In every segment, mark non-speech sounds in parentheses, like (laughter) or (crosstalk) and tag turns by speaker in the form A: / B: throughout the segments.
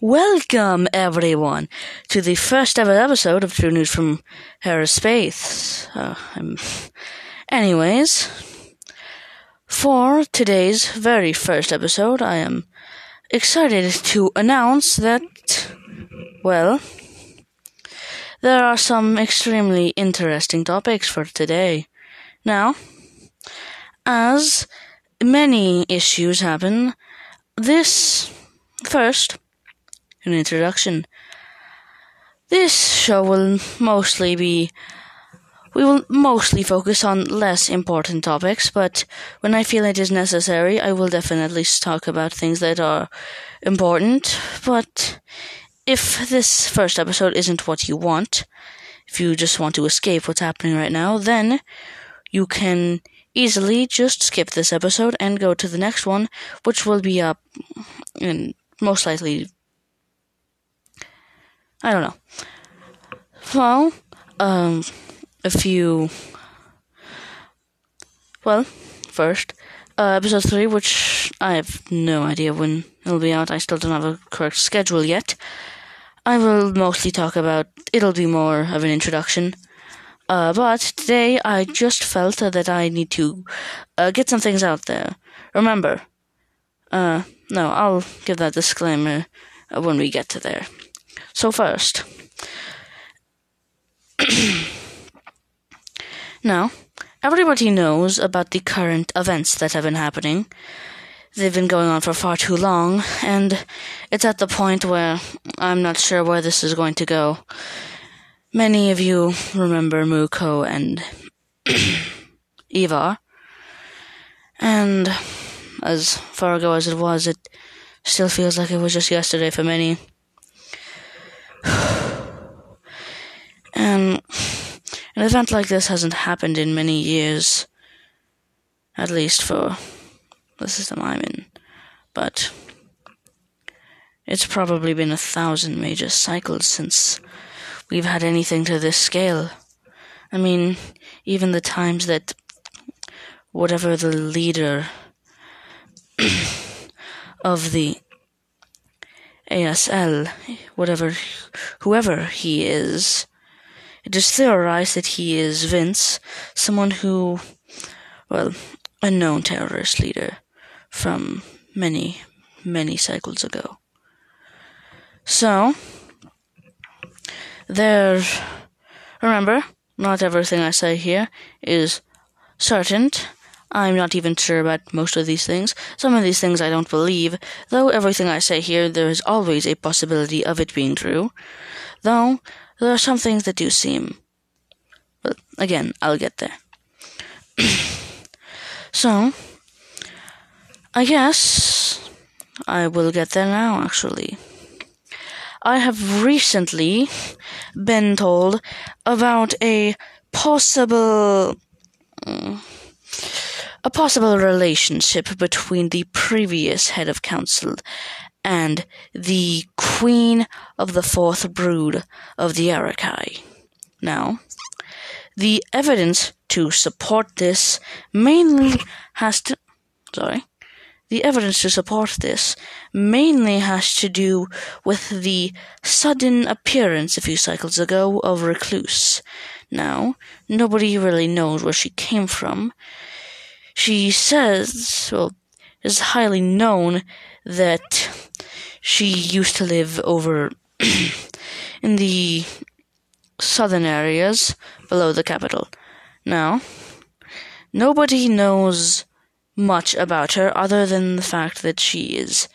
A: Welcome, everyone, to the first ever episode of True News from Aerospace. Uh, um, anyways, for today's very first episode, I am excited to announce that, well, there are some extremely interesting topics for today. Now, as many issues happen, this first an introduction. This show will mostly be. We will mostly focus on less important topics, but when I feel it is necessary, I will definitely talk about things that are important. But if this first episode isn't what you want, if you just want to escape what's happening right now, then you can easily just skip this episode and go to the next one, which will be up in most likely I don't know. Well, um, a few. Well, first, uh, episode 3, which I have no idea when it'll be out. I still don't have a correct schedule yet. I will mostly talk about. It'll be more of an introduction. Uh, but today I just felt that I need to uh, get some things out there. Remember, uh, no, I'll give that disclaimer uh, when we get to there. So, first, now, everybody knows about the current events that have been happening. They've been going on for far too long, and it's at the point where I'm not sure where this is going to go. Many of you remember Muko and (clears throat) Eva, and as far ago as it was, it still feels like it was just yesterday for many. And an event like this hasn't happened in many years, at least for the system I'm in. But it's probably been a thousand major cycles since we've had anything to this scale. I mean, even the times that whatever the leader (coughs) of the ASL, whatever, whoever he is, it is theorized that he is Vince, someone who, well, a known terrorist leader from many, many cycles ago. So, there, remember, not everything I say here is certain. I'm not even sure about most of these things. Some of these things I don't believe, though everything I say here, there is always a possibility of it being true. Though, there are some things that do seem. But again, I'll get there. (clears throat) so, I guess I will get there now, actually. I have recently been told about a possible. Mm, a possible relationship between the previous head of council and the queen of the fourth brood of the Arakai. Now, the evidence to support this mainly has to. Sorry. The evidence to support this mainly has to do with the sudden appearance a few cycles ago of Recluse. Now, nobody really knows where she came from, she says, well, it's highly known that she used to live over (clears throat) in the southern areas below the capital. Now, nobody knows much about her other than the fact that she is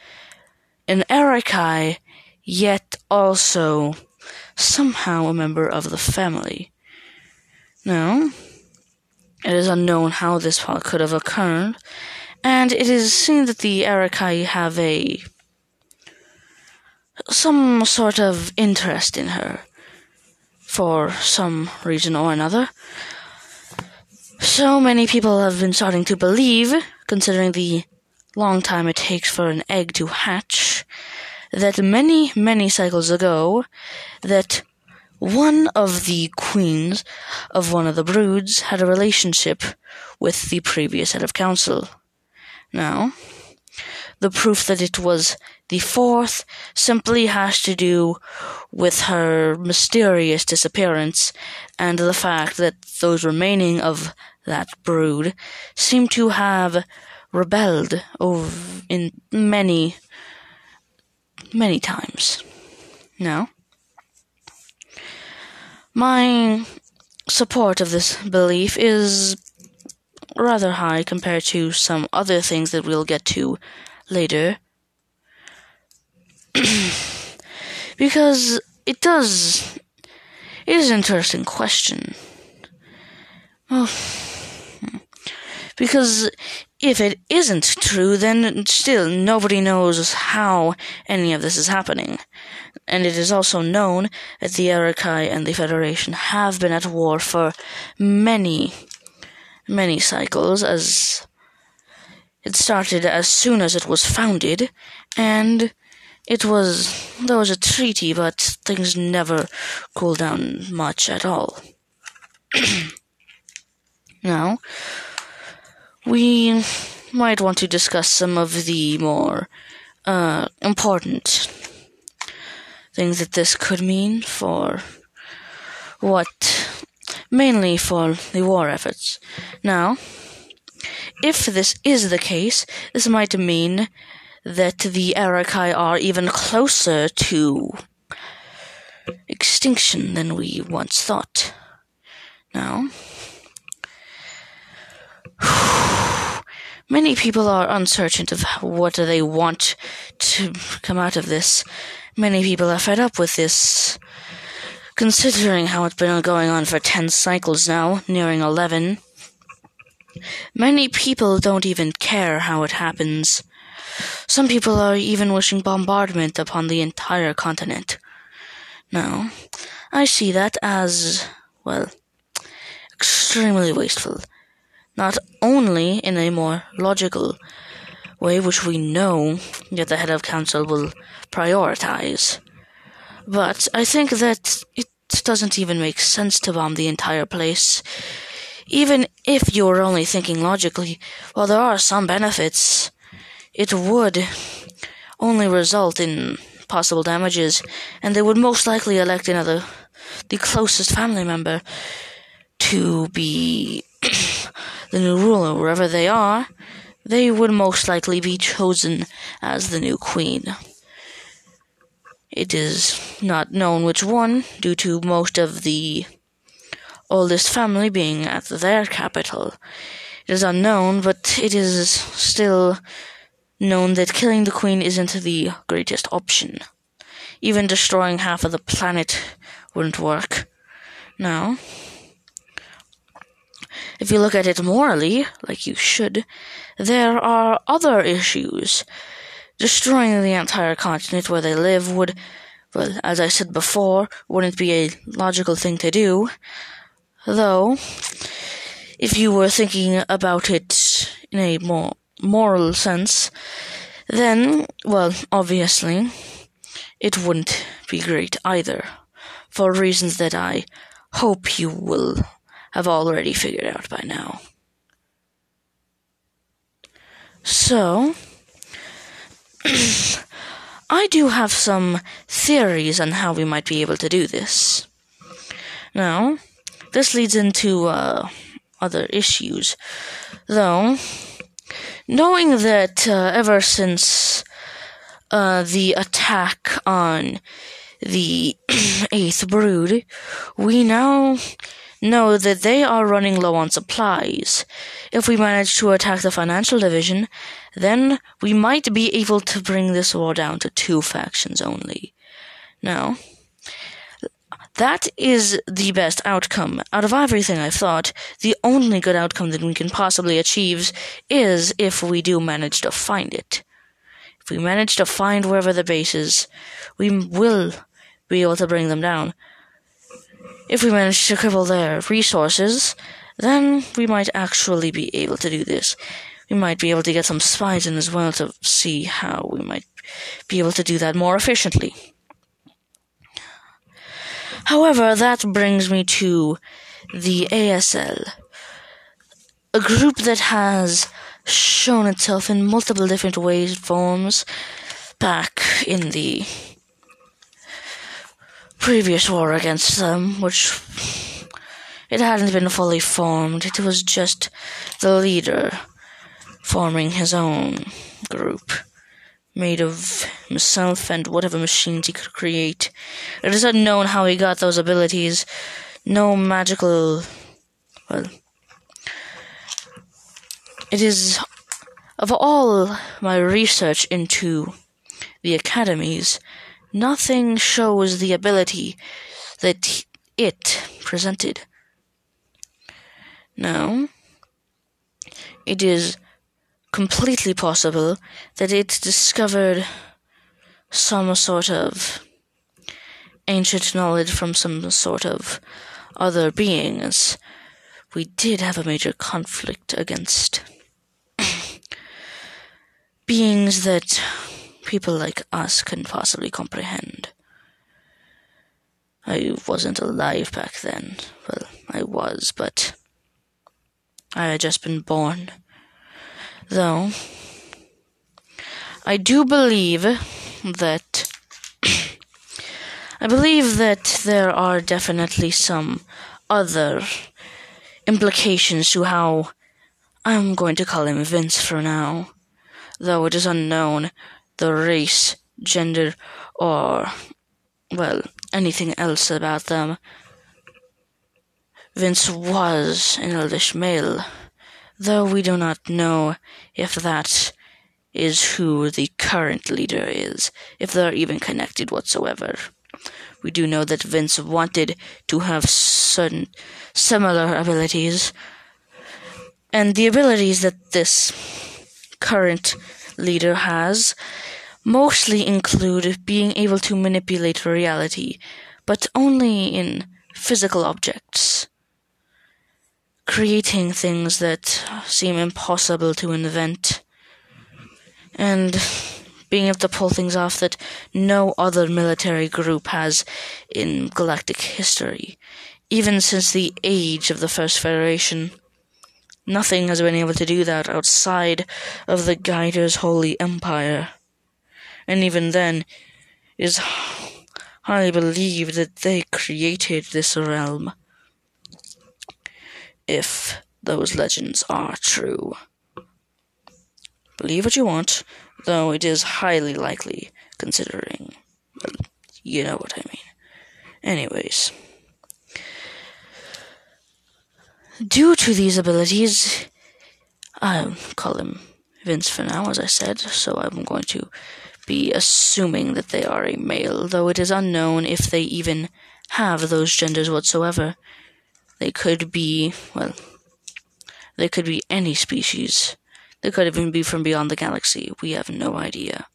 A: an Arakai, yet also somehow a member of the family. Now, it is unknown how this part could have occurred, and it is seen that the Arakai have a some sort of interest in her for some reason or another. So many people have been starting to believe, considering the long time it takes for an egg to hatch, that many, many cycles ago, that one of the queens of one of the broods had a relationship with the previous head of council. Now, the proof that it was The fourth simply has to do with her mysterious disappearance and the fact that those remaining of that brood seem to have rebelled over in many many times. Now, my support of this belief is rather high compared to some other things that we'll get to later. (clears throat) because it does it is an interesting question. Oh, because if it isn't true, then still nobody knows how any of this is happening. And it is also known that the Arakai and the Federation have been at war for many, many cycles, as it started as soon as it was founded, and it was there was a treaty, but things never cooled down much at all. (clears throat) now, we might want to discuss some of the more uh, important things that this could mean for what mainly for the war efforts. Now, if this is the case, this might mean that the Arakai are even closer to extinction than we once thought. Now, (sighs) many people are uncertain of what they want to come out of this. Many people are fed up with this, considering how it's been going on for 10 cycles now, nearing 11. Many people don't even care how it happens. Some people are even wishing bombardment upon the entire continent. Now, I see that as, well, extremely wasteful. Not only in a more logical way, which we know that the head of council will prioritize, but I think that it doesn't even make sense to bomb the entire place. Even if you're only thinking logically, well, there are some benefits it would only result in possible damages, and they would most likely elect another, the closest family member, to be (coughs) the new ruler wherever they are. They would most likely be chosen as the new queen. It is not known which one, due to most of the oldest family being at their capital. It is unknown, but it is still known that killing the queen isn't the greatest option. Even destroying half of the planet wouldn't work. Now, if you look at it morally, like you should, there are other issues. Destroying the entire continent where they live would, well, as I said before, wouldn't be a logical thing to do. Though, if you were thinking about it in a more moral sense, then, well, obviously, it wouldn't be great either, for reasons that I hope you will have already figured out by now. So, (clears throat) I do have some theories on how we might be able to do this. Now, this leads into uh, other issues, though knowing that uh, ever since uh, the attack on the (clears throat) Eighth Brood, we now know that they are running low on supplies. If we manage to attack the financial division, then we might be able to bring this war down to two factions only. Now, that is the best outcome. Out of everything I've thought, the only good outcome that we can possibly achieve is if we do manage to find it. If we manage to find wherever the base is, we will be able to bring them down. If we manage to cripple their resources, then we might actually be able to do this. We might be able to get some spies in as well to see how we might be able to do that more efficiently. However, that brings me to the ASL, a group that has shown itself in multiple different ways, forms, back in the previous war against them, which it hadn't been fully formed. It was just the leader forming his own group made of himself and whatever machines he could create. It is unknown how he got those abilities. No magical. Well. It is. Of all my research into the academies, nothing shows the ability that it presented. Now, it is completely possible that it discovered some sort of ancient knowledge from some sort of other beings. We did have a major conflict against (coughs) beings that people like us can possibly comprehend. I wasn't alive back then. Well, I was, but I had just been born though, I do believe that (clears throat) I believe that there are definitely some other implications to how I'm going to call him Vince for now, though it is unknown the race, gender, or, well, anything else about them. Vince was an eldish male though we do not know if that is who the current leader is, if they're even connected whatsoever. We do know that Vince wanted to have certain similar abilities, and the abilities that this current leader has mostly include being able to manipulate reality, but only in physical objects creating things that seem impossible to invent and being able to pull things off that no other military group has in galactic history. Even since the age of the First Federation, nothing has been able to do that outside of the Guider's Holy Empire. And even then, it is highly believed that they created this realm if those legends are true. Believe what you want, though it is highly likely, considering. Well, you know what I mean. Anyways. Due to these abilities, I'll call him Vince for now, as I said, so I'm going to be assuming that they are a male, though it is unknown if they even have those genders whatsoever. They could be, well, they could be any species. They could even be from beyond the galaxy. We have no idea.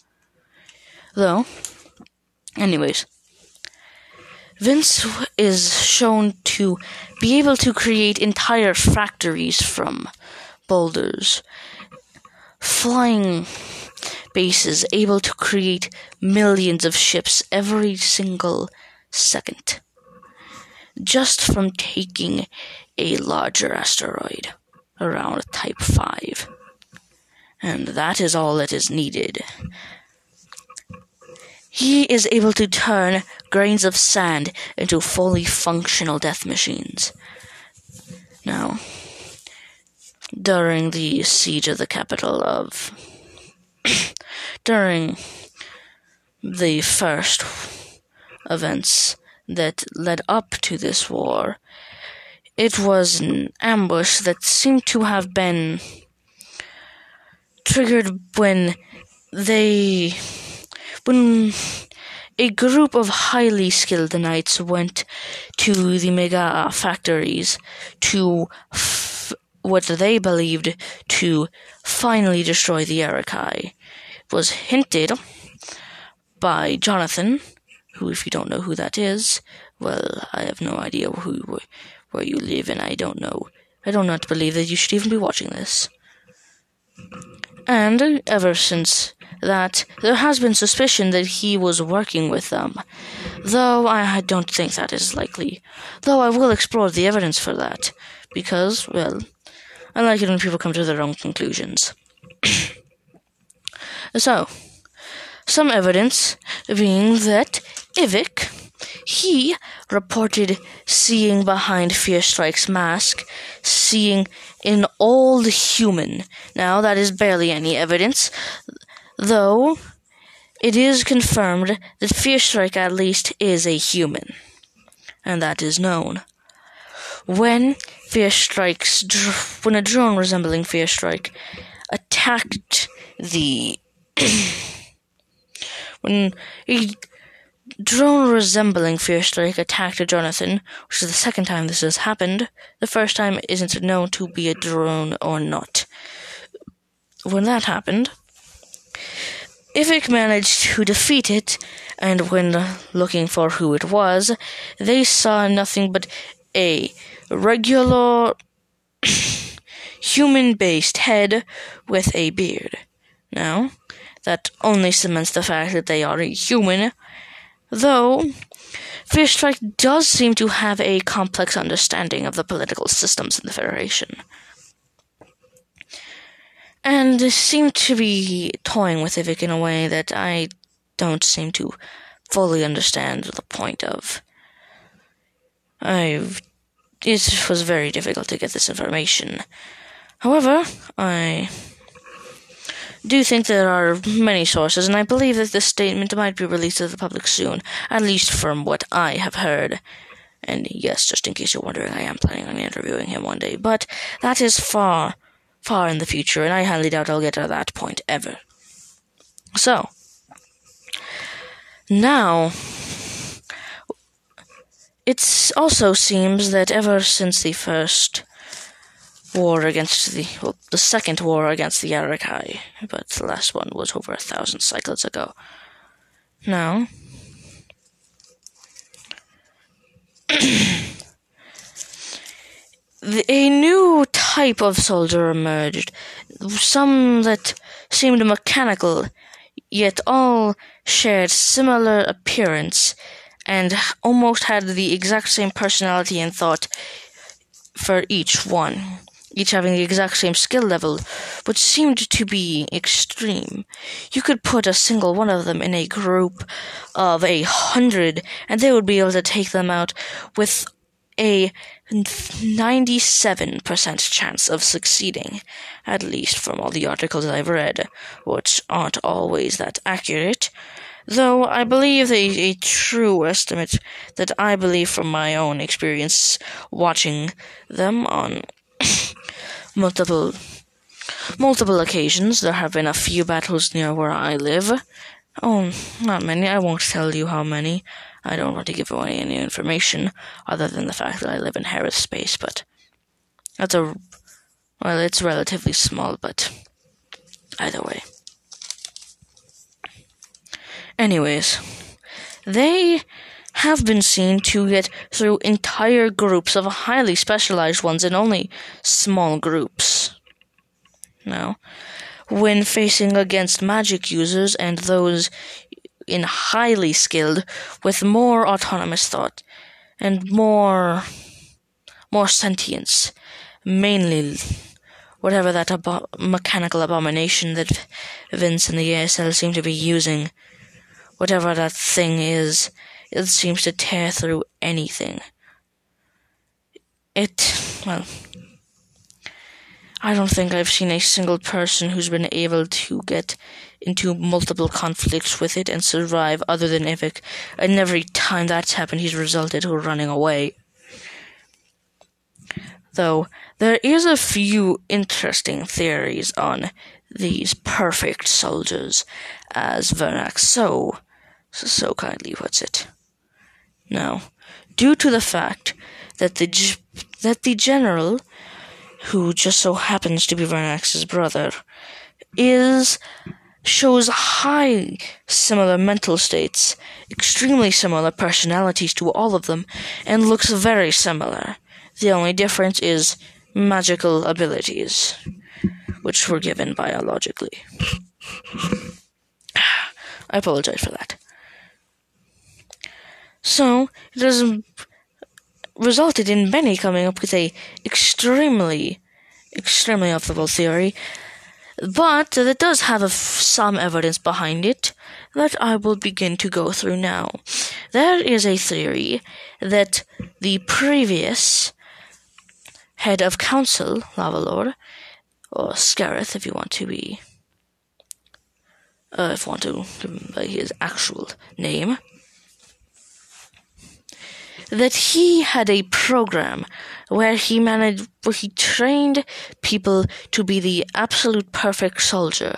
A: Though, anyways, Vince is shown to be able to create entire factories from boulders, flying bases able to create millions of ships every single second just from taking a larger asteroid around Type 5. And that is all that is needed. He is able to turn grains of sand into fully functional death machines. Now, during the siege of the capital of. (coughs) during the first events that led up to this war. It was an ambush that seemed to have been triggered when they. when a group of highly skilled knights went to the mega factories to f- what they believed to finally destroy the Arakai. It was hinted by Jonathan who, if you don't know who that is, well, I have no idea who where you live, and I don't know. I do not believe that you should even be watching this. And ever since that, there has been suspicion that he was working with them, though I don't think that is likely. Though I will explore the evidence for that, because, well, I like it when people come to their own conclusions. (coughs) so, Some evidence being that Ivik, he reported seeing behind Fear Strike's mask, seeing an old human. Now, that is barely any evidence, though it is confirmed that Fear Strike at least is a human, and that is known. When Fear Strike's dr- when a drone resembling Fear Strike attacked the (clears throat) when a drone resembling Fear Strike attacked Jonathan, which is the second time this has happened. The first time isn't known to be a drone or not. When that happened, Ivik managed to defeat it, and when looking for who it was, they saw nothing but a regular (coughs) human based head with a beard. Now, that only cements the fact that they are human, though Fear Strike does seem to have a complex understanding of the political systems in the Federation. And seem to be toying with Ivik in a way that I don't seem to fully understand the point of. I it was very difficult to get this information. However, I do think there are many sources, and I believe that this statement might be released to the public soon, at least from what I have heard. And yes, just in case you're wondering, I am planning on interviewing him one day, but that is far, far in the future, and I highly doubt I'll get to that point ever. So, now, it also seems that ever since the first war against the well, the second war against the Arakai, but the last one was over a thousand cycles ago. Now, (clears throat) a new type of soldier emerged, some that seemed mechanical, yet all shared similar appearance and almost had the exact same personality and thought for each one, each having the exact same skill level, but seemed to be extreme. You could put a single one of them in a group of a hundred, and they would be able to take them out with a 97% chance of succeeding, at least from all the articles I've read, which aren't always that accurate though I believe a, a true estimate that I believe from my own experience watching them on multiple multiple occasions. There have been a few battles near where I live. Oh, not many. I won't tell you how many. I don't want to give away any information other than the fact that I live in Harris space, but that's a well, it's relatively small, but either way. Anyways, they have been seen to get through entire groups of highly specialized ones in only small groups. Now, when facing against magic users and those in highly skilled with more autonomous thought and more more sentience, mainly whatever that abo- mechanical abomination that Vince and the ASL seem to be using whatever that thing is, it seems to tear through anything. It, well, I don't think I've seen a single person who's been able to get into multiple conflicts with it and survive other than Ivik, and every time that's happened, he's resulted in running away. Though, there is a few interesting theories on these perfect soldiers, as Vernax so so kindly puts it. Now, due to the fact that the that the general, who just so happens to be Vernax's brother, is shows high similar mental states, extremely similar personalities to all of them, and looks very similar. The only difference is magical abilities, which were given biologically. (sighs) I apologize for that. So it has resulted in many coming up with a extremely, extremely off the wall theory, but that does have some evidence behind it. that I will begin to go through now. There is a theory that the previous head of council, Lava Lord, or Scareth if you want to be, uh, if you want to by his actual name, that he had a program where he managed, where he trained people to be the absolute perfect soldier,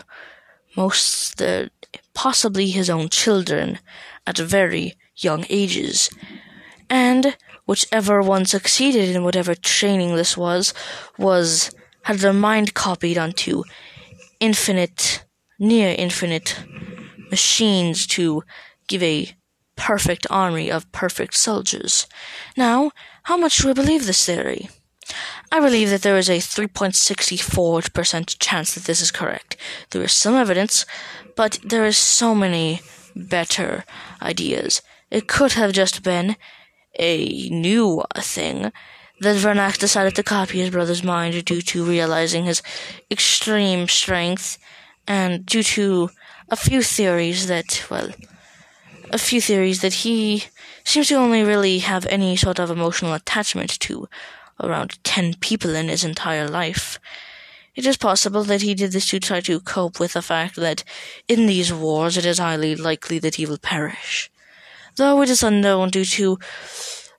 A: most, uh, possibly his own children, at very young ages. And whichever one succeeded in whatever training this was, was had their mind copied onto infinite, near infinite machines to give a perfect army of perfect soldiers. Now, how much do I believe this theory? I believe that there is a 3.64% chance that this is correct. There is some evidence, but there is so many better ideas. It could have just been a new thing that Vernax decided to copy his brother's mind due to realizing his extreme strength and due to a few theories that, well, a few theories that he seems to only really have any sort of emotional attachment to around 10 people in his entire life. It is possible that he did this to try to cope with the fact that in these wars it is highly likely that he will perish. Though it is unknown due to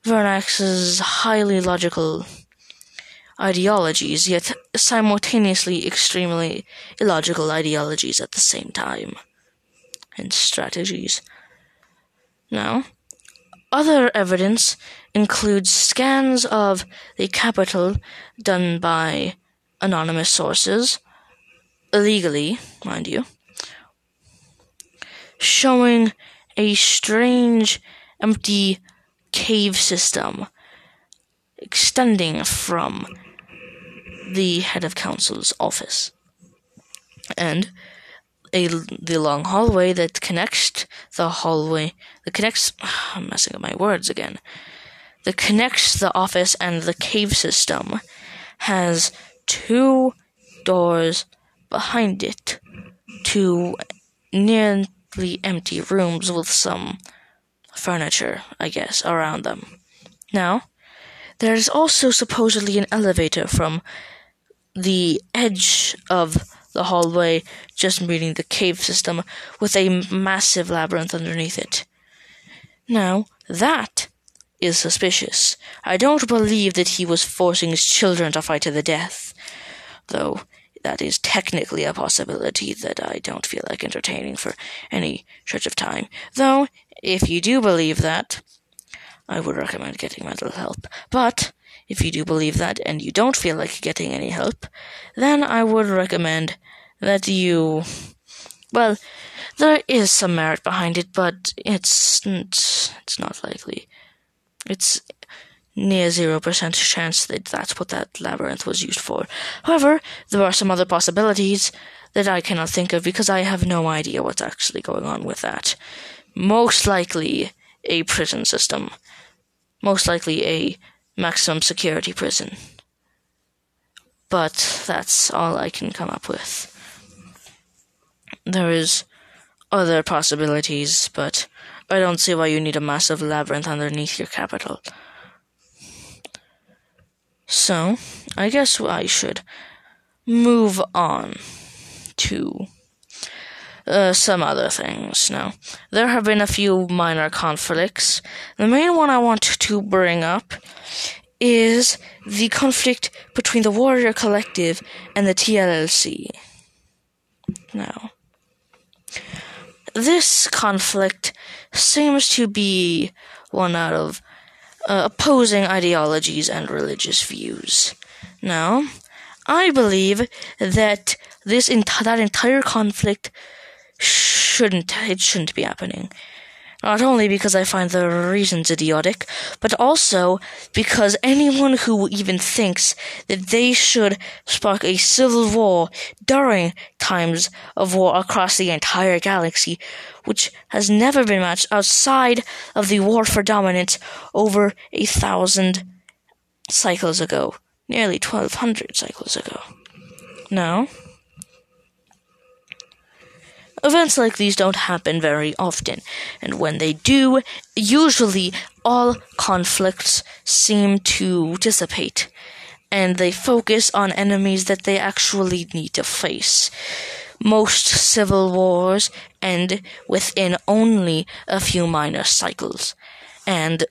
A: Vernax's highly logical ideologies, yet simultaneously extremely illogical ideologies at the same time, and strategies. Now, other evidence includes scans of the capital done by anonymous sources, illegally, mind you, showing a strange, empty cave system extending from the head of council's office. And a the long hallway that connects the hallway that connects (sighs) I'm messing up my words again. That connects the office and the cave system has two doors behind it to nearly empty rooms with some furniture, I guess, around them. Now, there is also supposedly an elevator from the edge of the hallway just meeting the cave system with a massive labyrinth underneath it. Now, that is suspicious. I don't believe that he was forcing his children to fight to the death, though that is technically a possibility that I don't feel like entertaining for any stretch of time. Though, if you do believe that, I would recommend getting mental help. But, if you do believe that and you don't feel like getting any help, then I would recommend that you. Well, there is some merit behind it, but it's it's not likely. It's near zero percent chance that that's what that labyrinth was used for. However, there are some other possibilities that I cannot think of because I have no idea what's actually going on with that most likely a prison system, most likely a maximum security prison. But that's all I can come up with. There is other possibilities, but I don't see why you need a massive labyrinth underneath your capital. So, I guess I should move on to uh, some other things. Now, there have been a few minor conflicts. The main one I want to bring up is the conflict between the Warrior Collective and the TLLC. Now, this conflict seems to be one out of uh, opposing ideologies and religious views. Now, I believe that this ent- that entire conflict shouldn't it shouldn't be happening. Not only because I find the reasons idiotic, but also because anyone who even thinks that they should spark a civil war during times of war across the entire galaxy, which has never been matched outside of the war for dominance over a thousand cycles ago, nearly 1200 cycles ago. No. Events like these don't happen very often, and when they do, usually all conflicts seem to dissipate, and they focus on enemies that they actually need to face. Most civil wars end within only a few minor cycles, and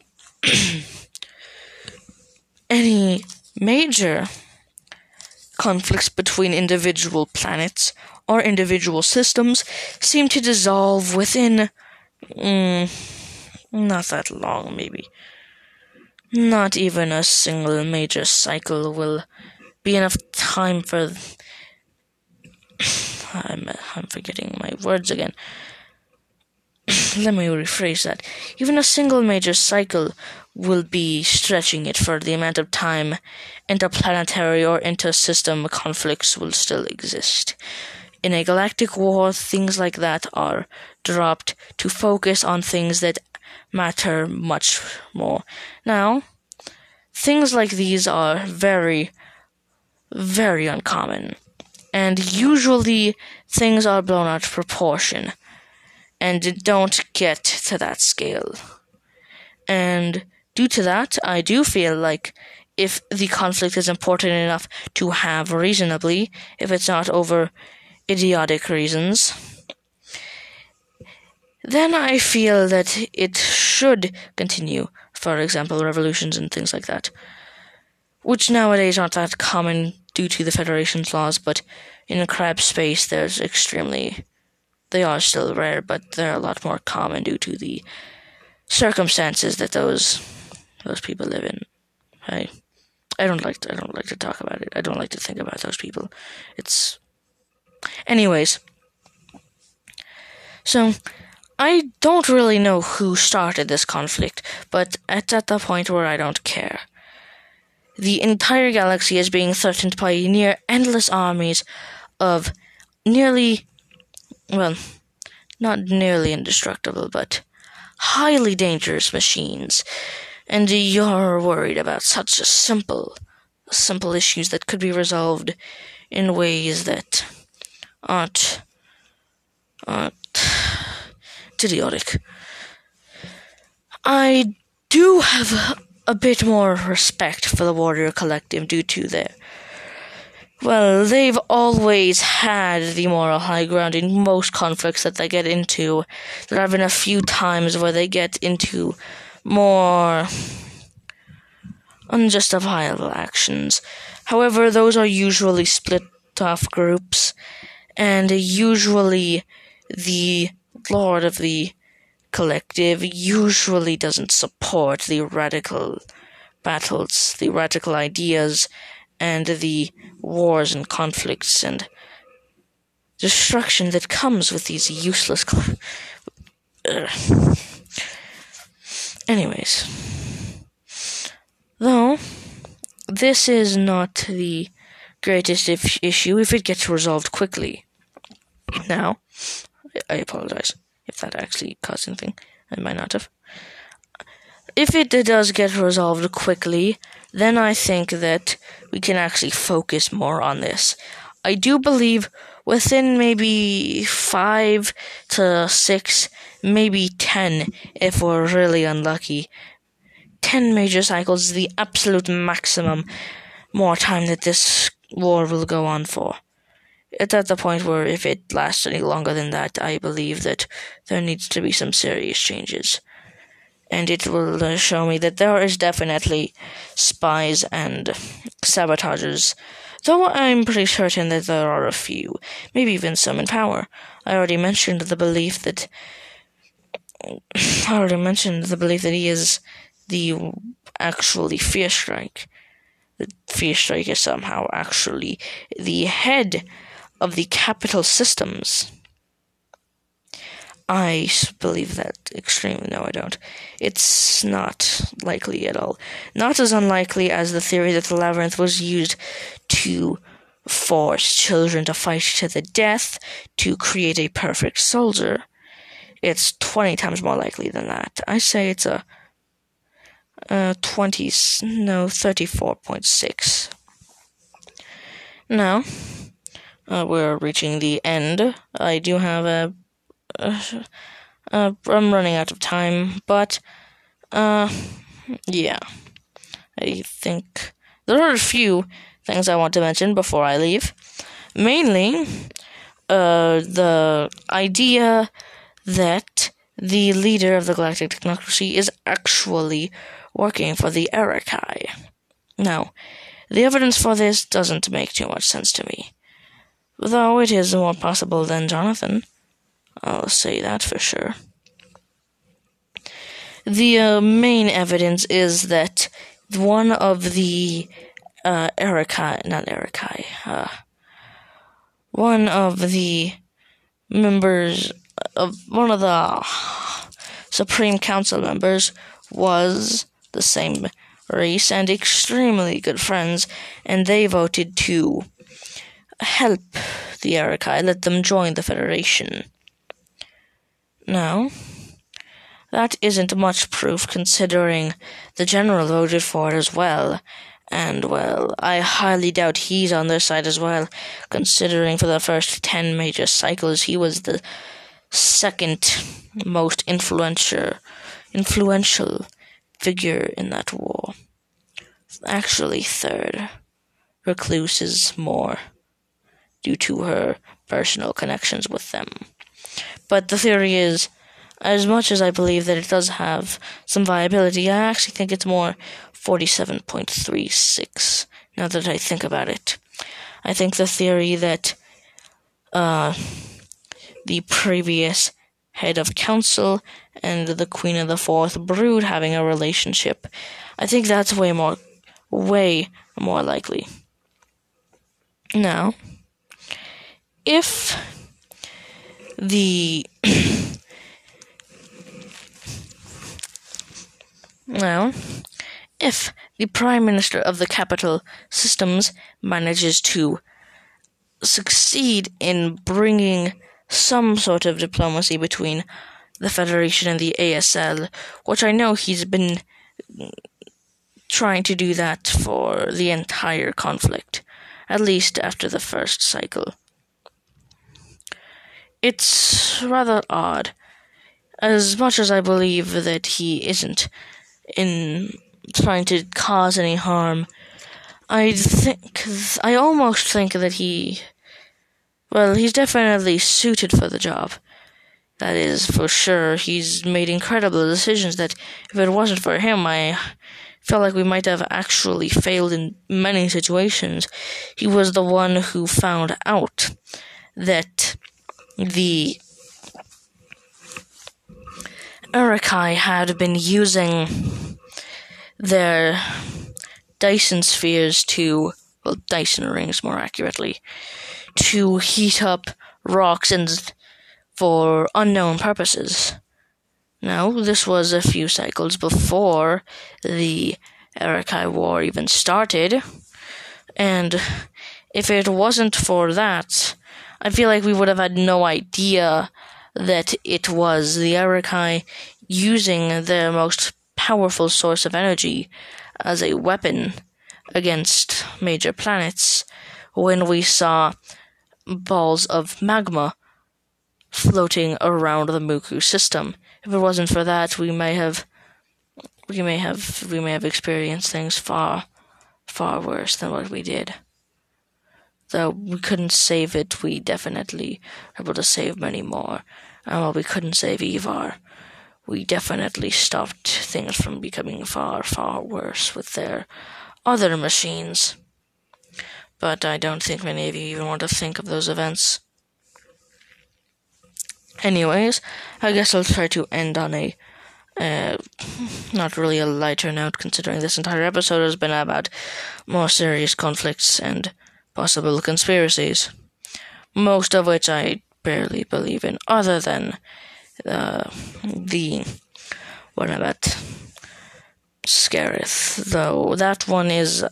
A: (clears throat) any major conflicts between individual planets or individual systems seem to dissolve within mm, not that long, maybe. Not even a single major cycle will be enough time for. (sighs) I'm, I'm forgetting my words again. (clears throat) Let me rephrase that. Even a single major cycle will be stretching it for the amount of time interplanetary or intersystem conflicts will still exist. In a galactic war, things like that are dropped to focus on things that matter much more. Now, things like these are very, very uncommon. And usually things are blown out of proportion and don't get to that scale. And due to that, I do feel like if the conflict is important enough to have reasonably, if it's not over idiotic reasons, then I feel that it should continue. For example, revolutions and things like that, which nowadays aren't that common due to the Federation's laws, but in a crab space, there's extremely. They are still rare, but they're a lot more common due to the circumstances that those those people live in. I I don't like to, I don't like to talk about it. I don't like to think about those people. It's anyways. So I don't really know who started this conflict, but it's at the point where I don't care. The entire galaxy is being threatened by near endless armies of nearly, well, not nearly indestructible, but highly dangerous machines and you're worried about such simple, simple issues that could be resolved in ways that aren't, idiotic. I do have a bit more respect for the Warrior Collective due to their well, they've always had the moral high ground in most conflicts that they get into. There have been a few times where they get into more unjustifiable actions. However, those are usually split off groups, and usually the Lord of the Collective usually doesn't support the radical battles, the radical ideas, and the wars and conflicts and destruction that comes with these useless. Cl-. Anyways, though this is not the greatest if- issue if it gets resolved quickly. Now, I apologize if that actually caused anything. I might not have. If it does get resolved quickly, then I think that we can actually focus more on this. I do believe within maybe five to six maybe 10 if we're really unlucky. 10 major cycles is the absolute maximum more time that this war will go on for. It's at the point where if it lasts any longer than that, I believe that there needs to be some serious changes. And it will uh, show me that there is definitely spies and sabotagers, though I'm pretty certain that there are a few, maybe even some in power. I already mentioned the belief that I already mentioned the belief that he is the actually Fear Strike. Fear Strike is somehow actually the head of the capital systems. I believe that extremely. No, I don't. It's not likely at all. Not as unlikely as the theory that the labyrinth was used to force children to fight to the death to create a perfect soldier it's 20 times more likely than that. I say it's a, a 20, no, 34.6. Now, uh, we're reaching the end. I do have a uh, uh, I'm running out of time, but uh, yeah, I think there are a few things I want to mention before I leave. Mainly, uh, the idea that the leader of the galactic technocracy is actually working for the Arakai. Now, the evidence for this doesn't make too much sense to me, though it is more possible than Jonathan. I'll say that for sure. The uh, main evidence is that one of the uh, Erikai, not Erikai, uh, one of the members of one of the Supreme Council members was the same race and extremely good friends, and they voted to help the Erikai, let them join the Federation. Now, that isn't much proof considering the general voted for it as well. And well, I highly doubt he's on their side as well, considering for the first ten major cycles he was the second most influential influential figure in that war. Actually third. Recluse is more due to her personal connections with them. But the theory is as much as I believe that it does have some viability, I actually think it's more 47.36 now that I think about it. I think the theory that uh, the previous head of council and the queen of the fourth brood having a relationship, I think that's way more, way more likely. Now, if the (coughs) Now, if the Prime Minister of the Capital Systems manages to succeed in bringing some sort of diplomacy between the Federation and the ASL, which I know he's been trying to do that for the entire conflict, at least after the first cycle. It's rather odd, as much as I believe that he isn't in trying to cause any harm. I think I almost think that he well, he's definitely suited for the job. That is for sure. He's made incredible decisions that if it wasn't for him, I felt like we might have actually failed in many situations. He was the one who found out that the Urakai had been using their Dyson spheres to, well, Dyson rings more accurately, to heat up rocks and for unknown purposes. Now, this was a few cycles before the Arakai War even started, and if it wasn't for that, I feel like we would have had no idea that it was the Arakai using their most powerful source of energy as a weapon against major planets when we saw balls of magma floating around the Muku system. If it wasn't for that, we may have we may have we may have experienced things far far worse than what we did. Though we couldn't save it, we definitely were able to save many more. And while we couldn't save Ivar, we definitely stopped things from becoming far, far worse with their other machines. But I don't think many of you even want to think of those events. Anyways, I guess I'll try to end on a uh, (laughs) not really a lighter note, considering this entire episode has been about more serious conflicts and possible conspiracies, most of which I barely believe in, other than uh, the one about Scarith, though that one is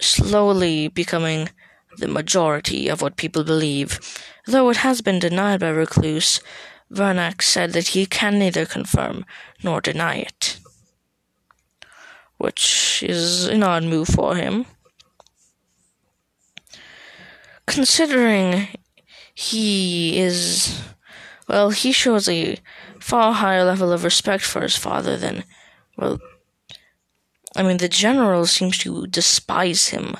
A: slowly becoming the majority of what people believe. Though it has been denied by Recluse, Vernac said that he can neither confirm nor deny it. Which is an odd move for him. Considering he is well, he shows a far higher level of respect for his father than, well, I mean, the general seems to despise him,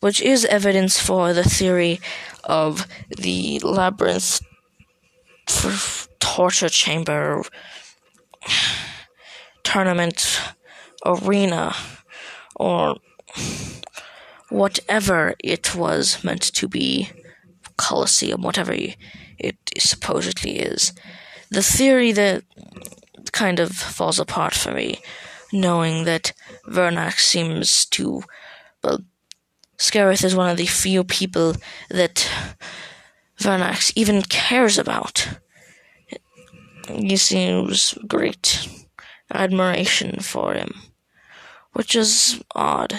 A: which is evidence for the theory of the labyrinth torture chamber (sighs) tournament arena or whatever it was meant to be Colosseum, whatever it supposedly is the theory that kind of falls apart for me knowing that Vernax seems to well Scarith is one of the few people that Vernax even cares about. He seems great admiration for him, which is odd.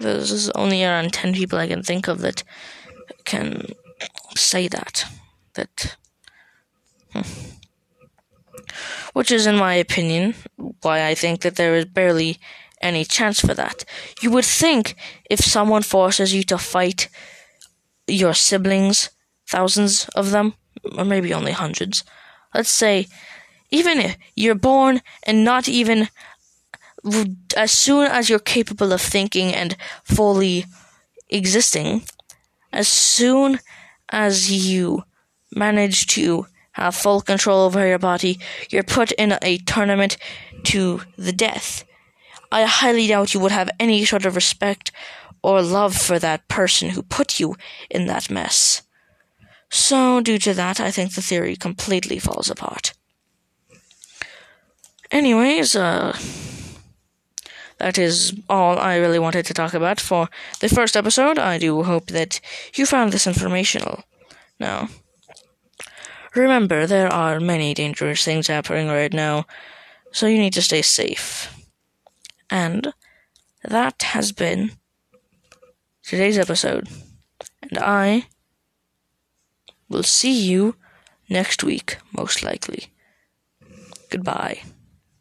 A: There's only around 10 people I can think of that can say that. That. Hmm. Which is, in my opinion, why I think that there is barely any chance for that. You would think if someone forces you to fight your siblings, thousands of them, or maybe only hundreds, let's say, even if you're born and not even as soon as you're capable of thinking and fully existing, as soon as you manage to have full control over your body, you're put in a tournament to the death. I highly doubt you would have any sort of respect or love for that person who put you in that mess. So, due to that, I think the theory completely falls apart. Anyways, uh, that is all I really wanted to talk about for the first episode. I do hope that you found this informational. Now, remember, there are many dangerous things happening right now, so you need to stay safe. And that has been today's episode. And I will see you next week, most likely. Goodbye.